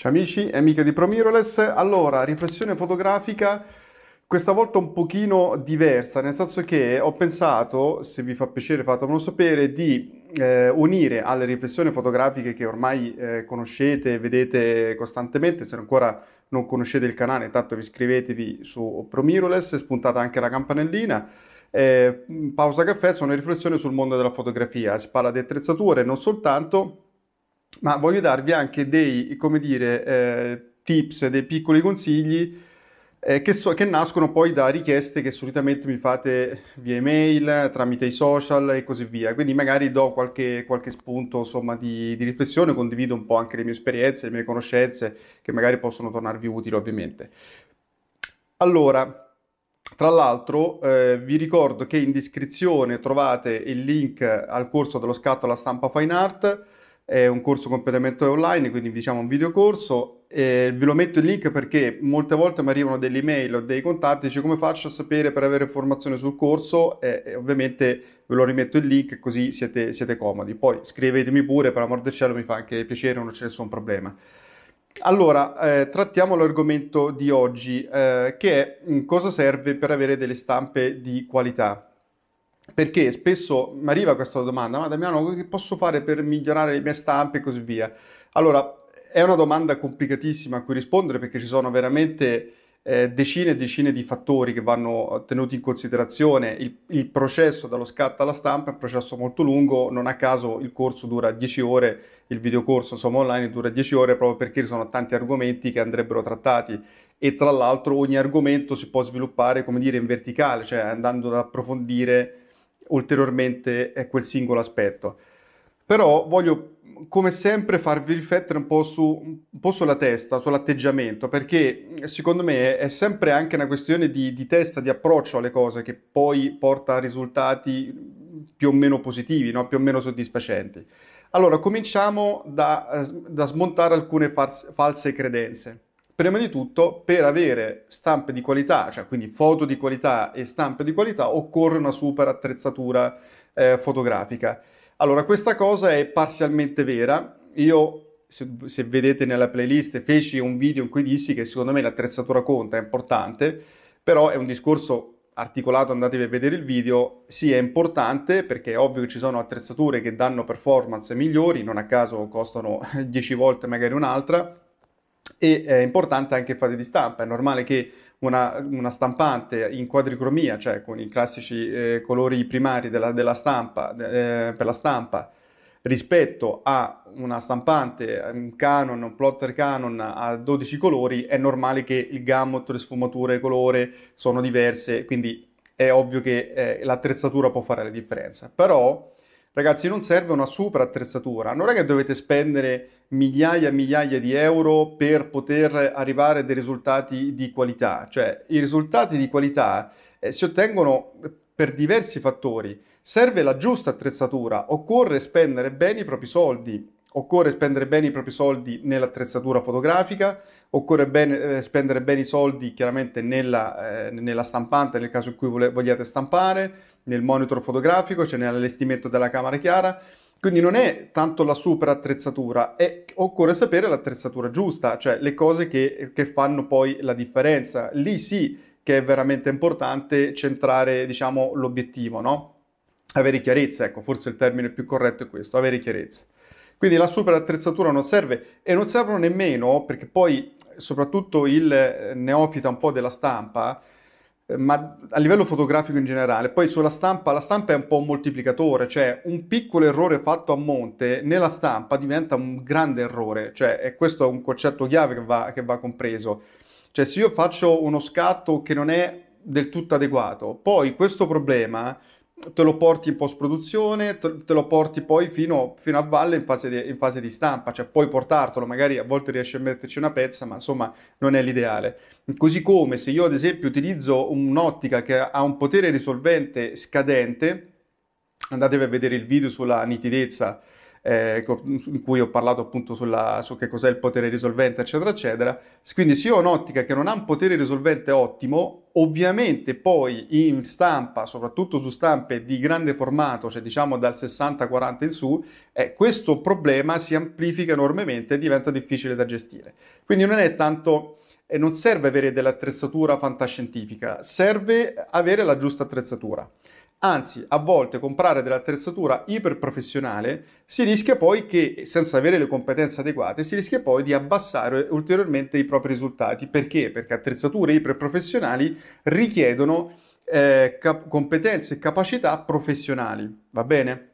Ciao amici e amiche di ProMirrorless, allora riflessione fotografica questa volta un pochino diversa, nel senso che ho pensato, se vi fa piacere fatemelo sapere, di eh, unire alle riflessioni fotografiche che ormai eh, conoscete e vedete costantemente, se ancora non conoscete il canale, intanto vi iscrivetevi su ProMirrorless, spuntate anche la campanellina. Eh, pausa caffè sono riflessioni sul mondo della fotografia, si parla di attrezzature non soltanto, ma voglio darvi anche dei, come dire, eh, tips, dei piccoli consigli eh, che, so, che, nascono poi da richieste che solitamente mi fate via email, tramite i social e così via. Quindi magari do qualche, qualche spunto insomma, di, di, riflessione, condivido un po' anche le mie esperienze, le mie conoscenze, che magari possono tornarvi utili ovviamente. Allora, tra l'altro eh, vi ricordo che in descrizione trovate il link al corso dello scatto alla stampa Fine Art, è un corso completamente online, quindi diciamo un videocorso. E ve lo metto il link perché molte volte mi arrivano delle email o dei contatti, dice come faccio a sapere per avere informazioni sul corso e, e ovviamente ve lo rimetto il link così siete, siete comodi. Poi scrivetemi pure, per amor del cielo mi fa anche piacere, non c'è nessun problema. Allora, eh, trattiamo l'argomento di oggi, eh, che è cosa serve per avere delle stampe di qualità. Perché spesso mi arriva questa domanda, ma Damiano, che posso fare per migliorare le mie stampe e così via? Allora, è una domanda complicatissima a cui rispondere perché ci sono veramente eh, decine e decine di fattori che vanno tenuti in considerazione. Il, il, processo dallo scatto alla stampa è un processo molto lungo, non a caso il corso dura 10 ore, il videocorso insomma online dura 10 ore proprio perché ci sono tanti argomenti che andrebbero trattati e tra l'altro ogni argomento si può sviluppare come dire in verticale, cioè andando ad approfondire ulteriormente quel singolo aspetto. Però voglio, come sempre, farvi riflettere un po', su, un po' sulla testa, sull'atteggiamento, perché secondo me è sempre anche una questione di, di testa, di approccio alle cose che poi porta a risultati più o meno positivi, no? più o meno soddisfacenti. Allora, cominciamo da, da smontare alcune false, false credenze prima di tutto per avere stampe di qualità, cioè quindi foto di qualità e stampe di qualità, occorre una super attrezzatura eh, fotografica. Allora, questa cosa è parzialmente vera. Io, se, se, vedete nella playlist, feci un video in cui dissi che secondo me l'attrezzatura conta, è importante, però è un discorso articolato, andatevi a vedere il video, sì è importante perché è ovvio che ci sono attrezzature che danno performance migliori, non a caso costano 10 volte magari un'altra, e è importante anche fare di stampa, è normale che una, una, stampante in quadricromia, cioè con i classici eh, colori primari della, della stampa, eh, per la stampa, rispetto a una stampante, un Canon, un plotter Canon a 12 colori, è normale che il gamut, le sfumature, colore sono diverse, quindi è ovvio che eh, l'attrezzatura può fare la differenza. Però Ragazzi, non serve una super attrezzatura, non è che dovete spendere migliaia e migliaia di euro per poter arrivare a dei risultati di qualità, cioè i risultati di qualità eh, si ottengono per diversi fattori. Serve la giusta attrezzatura, occorre spendere bene i propri soldi, occorre spendere bene i propri soldi nell'attrezzatura fotografica, occorre bene, eh, spendere bene i soldi chiaramente nella, eh, nella stampante nel caso in cui vole, vogliate stampare, nel monitor fotografico, cioè nell'allestimento della camera chiara. Quindi non è tanto la super attrezzatura, è, occorre sapere l'attrezzatura giusta, cioè le cose che, che fanno poi la differenza. Lì sì che è veramente importante centrare, diciamo, l'obiettivo, no? Avere chiarezza, ecco, forse il termine più corretto è questo, avere chiarezza. Quindi la super attrezzatura non serve e non servono nemmeno perché poi soprattutto il neofita un po' della stampa ma a livello fotografico in generale. Poi sulla stampa, la stampa è un po' un moltiplicatore, cioè un piccolo errore fatto a monte nella stampa diventa un grande errore, cioè e questo è un concetto chiave che va, che va compreso. Cioè se io faccio uno scatto che non è del tutto adeguato, poi questo problema te lo porti in post-produzione, te, lo porti poi fino, fino a valle in fase, di, in fase, di, stampa, cioè puoi portartelo, magari a volte riesci a metterci una pezza, ma insomma non è l'ideale. Così come se io ad esempio utilizzo un'ottica che ha un potere risolvente scadente, andatevi a vedere il video sulla nitidezza eh, in cui ho parlato appunto sulla, su che cos'è il potere risolvente, eccetera, eccetera. Quindi se io ho un'ottica che non ha un potere risolvente ottimo, ovviamente poi in stampa, soprattutto su stampe di grande formato, cioè diciamo dal 60-40 in su, eh, questo problema si amplifica enormemente e diventa difficile da gestire. Quindi non è tanto e non serve avere dell'attrezzatura fantascientifica, serve avere la giusta attrezzatura. Anzi, a volte comprare dell'attrezzatura iperprofessionale si rischia poi che, senza avere le competenze adeguate, si rischia poi di abbassare ulteriormente i propri risultati. Perché? Perché attrezzature iperprofessionali richiedono eh, cap- competenze e capacità professionali, va bene?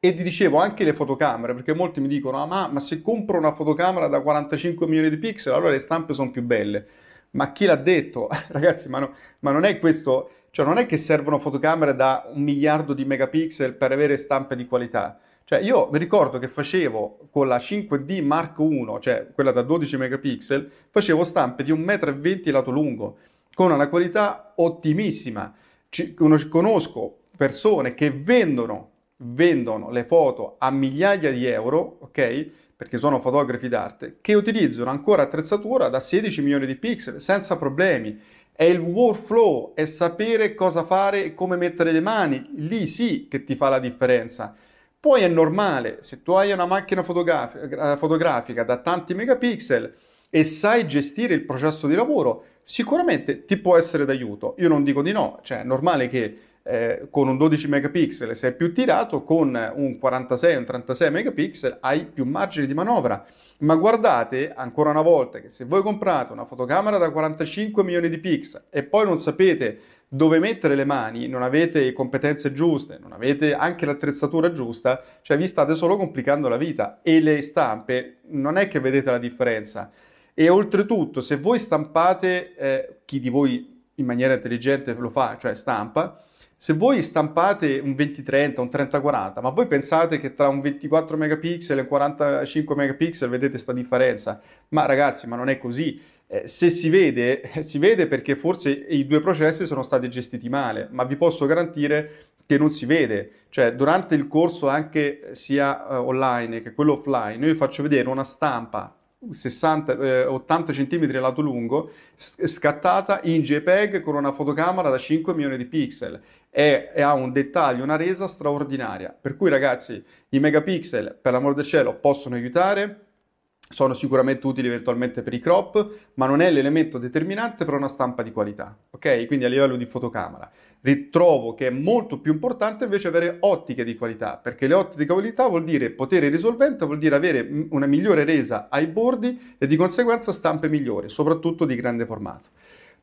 E ti dicevo anche le fotocamere, perché molti mi dicono: ah, ma, ma se compro una fotocamera da 45 milioni di pixel, allora le stampe sono più belle. Ma chi l'ha detto? Ragazzi, ma, no, ma non è questo cioè non è che servono fotocamere da un miliardo di megapixel per avere stampe di qualità. Cioè io mi ricordo che facevo con la 5D Mark I, cioè quella da 12 megapixel, facevo stampe di 1,20 m lato lungo, con una qualità ottimissima. Ci, conosco persone che vendono, vendono le foto a migliaia di euro, ok? Perché sono fotografi d'arte, che utilizzano ancora attrezzatura da 16 milioni di pixel senza problemi è il workflow, è sapere cosa fare e come mettere le mani, lì sì che ti fa la differenza. Poi è normale, se tu hai una macchina fotografica, fotografica da tanti megapixel e sai gestire il processo di lavoro, sicuramente ti può essere d'aiuto. Io non dico di no, cioè è normale che eh, con un 12 megapixel sei più tirato, con un 46, un 36 megapixel hai più margine di manovra. Ma guardate ancora una volta che se voi comprate una fotocamera da 45 milioni di pixel e poi non sapete dove mettere le mani, non avete competenze giuste, non avete anche l'attrezzatura giusta, cioè vi state solo complicando la vita e le stampe non è che vedete la differenza. E oltretutto, se voi stampate, eh, chi di voi in maniera intelligente lo fa, cioè stampa, se voi stampate un 2030, un 3040, ma voi pensate che tra un 24 megapixel e un 45 megapixel vedete questa differenza? Ma ragazzi, ma non è così. Eh, se si vede, si vede perché forse i due processi sono stati gestiti male, ma vi posso garantire che non si vede. Cioè, durante il corso anche sia uh, online che quello offline, io faccio vedere una stampa 60, eh, 80 cm lato lungo, scattata in JPEG con una fotocamera da 5 milioni di pixel e, ha un dettaglio, una resa straordinaria. Per cui ragazzi, i megapixel, per l'amor del cielo, possono aiutare, sono sicuramente utili eventualmente per i crop, ma non è l'elemento determinante per una stampa di qualità, ok? Quindi a livello di fotocamera. Ritrovo che è molto più importante invece avere ottiche di qualità, perché le ottiche di qualità vuol dire potere risolvente, vuol dire avere una migliore resa ai bordi e di conseguenza stampe migliori, soprattutto di grande formato.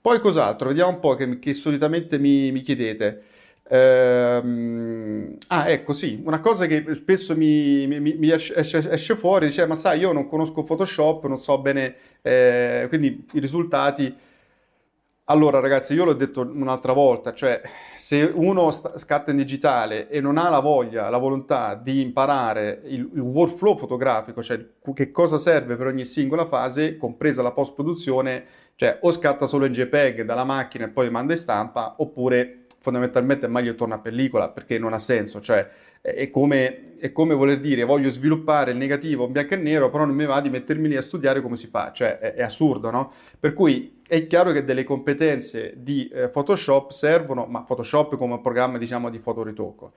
Poi cos'altro? Vediamo un po' che, che solitamente mi, mi chiedete. Ehm, ah, ecco, sì, una cosa che spesso mi, mi, mi esce, esce, fuori, dice, ma sai, io non conosco Photoshop, non so bene, eh, quindi i risultati... Allora, ragazzi, io l'ho detto un'altra volta, cioè se uno st- scatta in digitale e non ha la voglia, la volontà di imparare il, il workflow fotografico, cioè che cosa serve per ogni singola fase, compresa la post-produzione, cioè o scatta solo in JPEG dalla macchina e poi manda in stampa, oppure fondamentalmente è meglio torna a pellicola perché non ha senso, cioè è come, è come, voler dire voglio sviluppare il negativo bianco e nero, però non mi va di mettermi lì a studiare come si fa, cioè è, è assurdo, no? Per cui è chiaro che delle competenze di eh, Photoshop servono, ma Photoshop come programma diciamo di fotoritocco,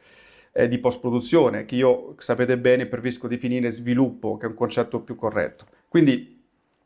eh, di post-produzione, che io sapete bene preferisco definire sviluppo, che è un concetto più corretto. Quindi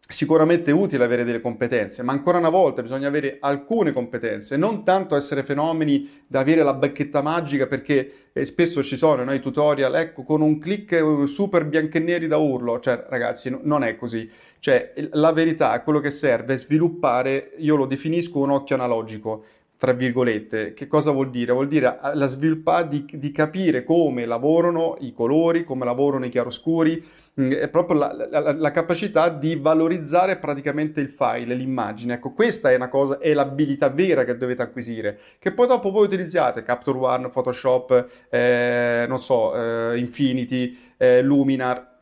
sicuramente utile avere delle competenze, ma ancora una volta bisogna avere alcune competenze, non tanto essere fenomeni da avere la bacchetta magica perché eh, spesso ci sono no, i tutorial, ecco, con un click eh, super bianco e neri da urlo, cioè ragazzi no, non è così, cioè la verità, quello che serve è sviluppare, io lo definisco un occhio analogico, tra virgolette. Che cosa vuol dire? Vuol dire eh, la sviluppare di, di capire come lavorano i colori, come lavorano i chiaroscuri, è proprio la, la, la, capacità di valorizzare praticamente il file, l'immagine. Ecco, questa è una cosa, è l'abilità vera che dovete acquisire. Che poi dopo voi utilizzate Capture One, Photoshop, eh, non so, eh, Infinity, eh, Luminar,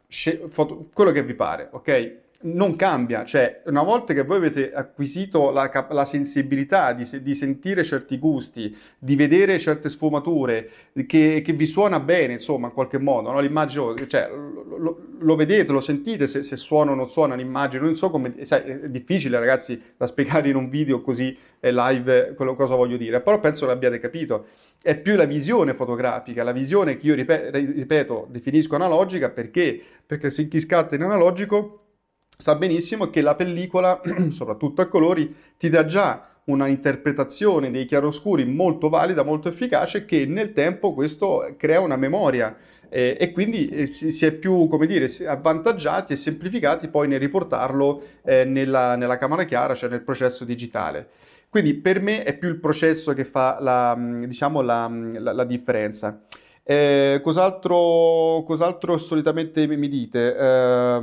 foto, quello che vi pare, ok? Non cambia, cioè una volta che voi avete acquisito la, la sensibilità di, di, sentire certi gusti, di vedere certe sfumature, che, che, vi suona bene, insomma, in qualche modo, no? l'immagine, cioè, lo, lo, vedete, lo sentite se, se, suona o non suona l'immagine, non so come, sai, è difficile ragazzi da spiegare in un video così live quello cosa voglio dire, però penso l'abbiate capito. È più la visione fotografica, la visione che io ripeto, ripeto definisco analogica perché? Perché se chi scatta in analogico sa benissimo che la pellicola, soprattutto a colori, ti dà già una interpretazione dei chiaroscuri molto valida, molto efficace, che nel tempo questo crea una memoria eh, e quindi eh, si, è più, come dire, avvantaggiati e semplificati poi nel riportarlo eh, nella, nella camera chiara, cioè nel processo digitale. Quindi per me è più il processo che fa la, diciamo, la, la, la differenza. Eh, cos'altro, cos'altro, solitamente mi dite? Eh,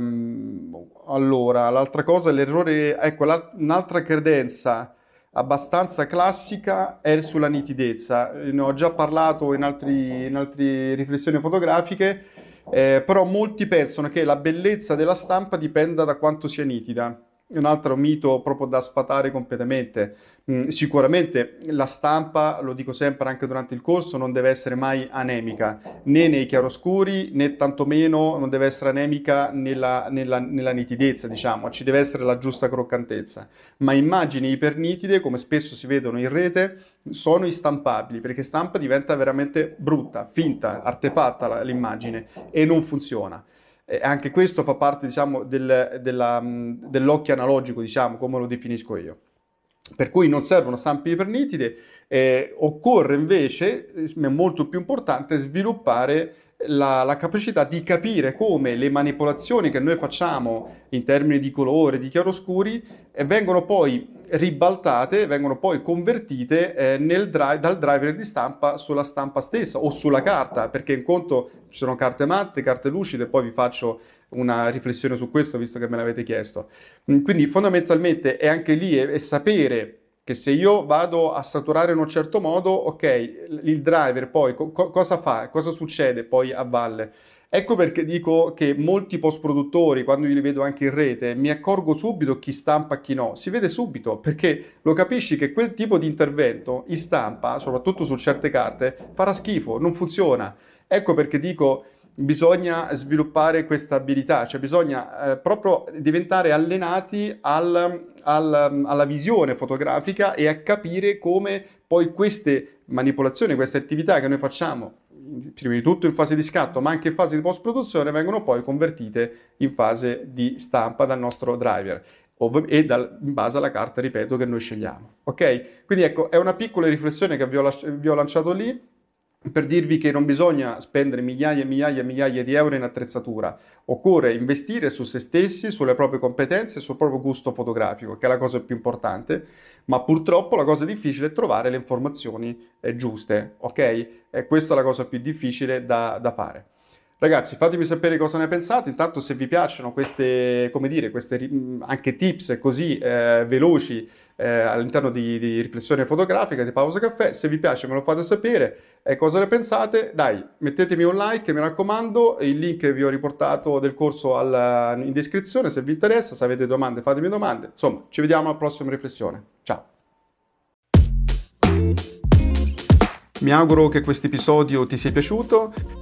allora, l'altra cosa, l'errore, ecco, un'altra credenza abbastanza classica è sulla nitidezza. Ne ho già parlato in, altri, in altre riflessioni fotografiche, eh, però molti pensano che la bellezza della stampa dipenda da quanto sia nitida un altro mito proprio da sfatare completamente. Mm, sicuramente la stampa, lo dico sempre anche durante il corso, non deve essere mai anemica, né nei chiaroscuri né tantomeno non deve essere anemica nella, nella, nella nitidezza, diciamo, ci deve essere la giusta croccantezza. Ma immagini ipernitide, come spesso si vedono in rete, sono istampabili perché stampa diventa veramente brutta, finta, artefatta l'immagine e non funziona. Eh, anche questo fa parte, diciamo, del, della, dell'occhio analogico, diciamo, come lo definisco io. Per cui non servono stampe ipernitide, eh, occorre invece, è molto più importante, sviluppare la, la, capacità di capire come le manipolazioni che noi facciamo in termini di colore, di chiaroscuri, eh, vengono poi ribaltate, vengono poi convertite eh, drive, dal driver di stampa sulla stampa stessa o sulla carta, perché in conto ci sono carte matte, carte lucide, poi vi faccio una riflessione su questo visto che me l'avete chiesto. Mm, quindi fondamentalmente è anche lì è, è sapere che se io vado a saturare in un certo modo, ok, il driver poi co- cosa fa? Cosa succede poi a valle? Ecco perché dico che molti post produttori, quando li vedo anche in rete, mi accorgo subito chi stampa e chi no. Si vede subito perché lo capisci che quel tipo di intervento in stampa, soprattutto su certe carte, farà schifo, non funziona. Ecco perché dico bisogna sviluppare questa abilità, cioè bisogna eh, proprio diventare allenati al, al, alla visione fotografica e a capire come poi queste manipolazioni, queste attività che noi facciamo, prima di tutto in fase di scatto, ma anche in fase di post-produzione, vengono poi convertite in fase di stampa dal nostro driver e dal, in base alla carta, ripeto, che noi scegliamo. Ok? Quindi ecco, è una piccola riflessione che vi ho, vi ho lanciato lì per dirvi che non bisogna spendere migliaia e migliaia e migliaia di euro in attrezzatura, occorre investire su se stessi, sulle proprie competenze, sul proprio gusto fotografico, che è la cosa più importante, ma purtroppo la cosa difficile è trovare le informazioni eh, giuste, ok? E questa è la cosa più difficile da, da fare. Ragazzi, fatemi sapere cosa ne pensate. Intanto, se vi piacciono queste, come dire, queste anche tips così eh, veloci eh, all'interno di, di, riflessione fotografica di Pausa Caffè, se vi piace me lo fate sapere. E cosa ne pensate? Dai, mettetemi un like, mi raccomando. Il link vi ho riportato del corso al, in descrizione se vi interessa. Se avete domande, fatemi domande. Insomma, ci vediamo alla prossima riflessione. Ciao. Mi auguro che questo episodio ti sia piaciuto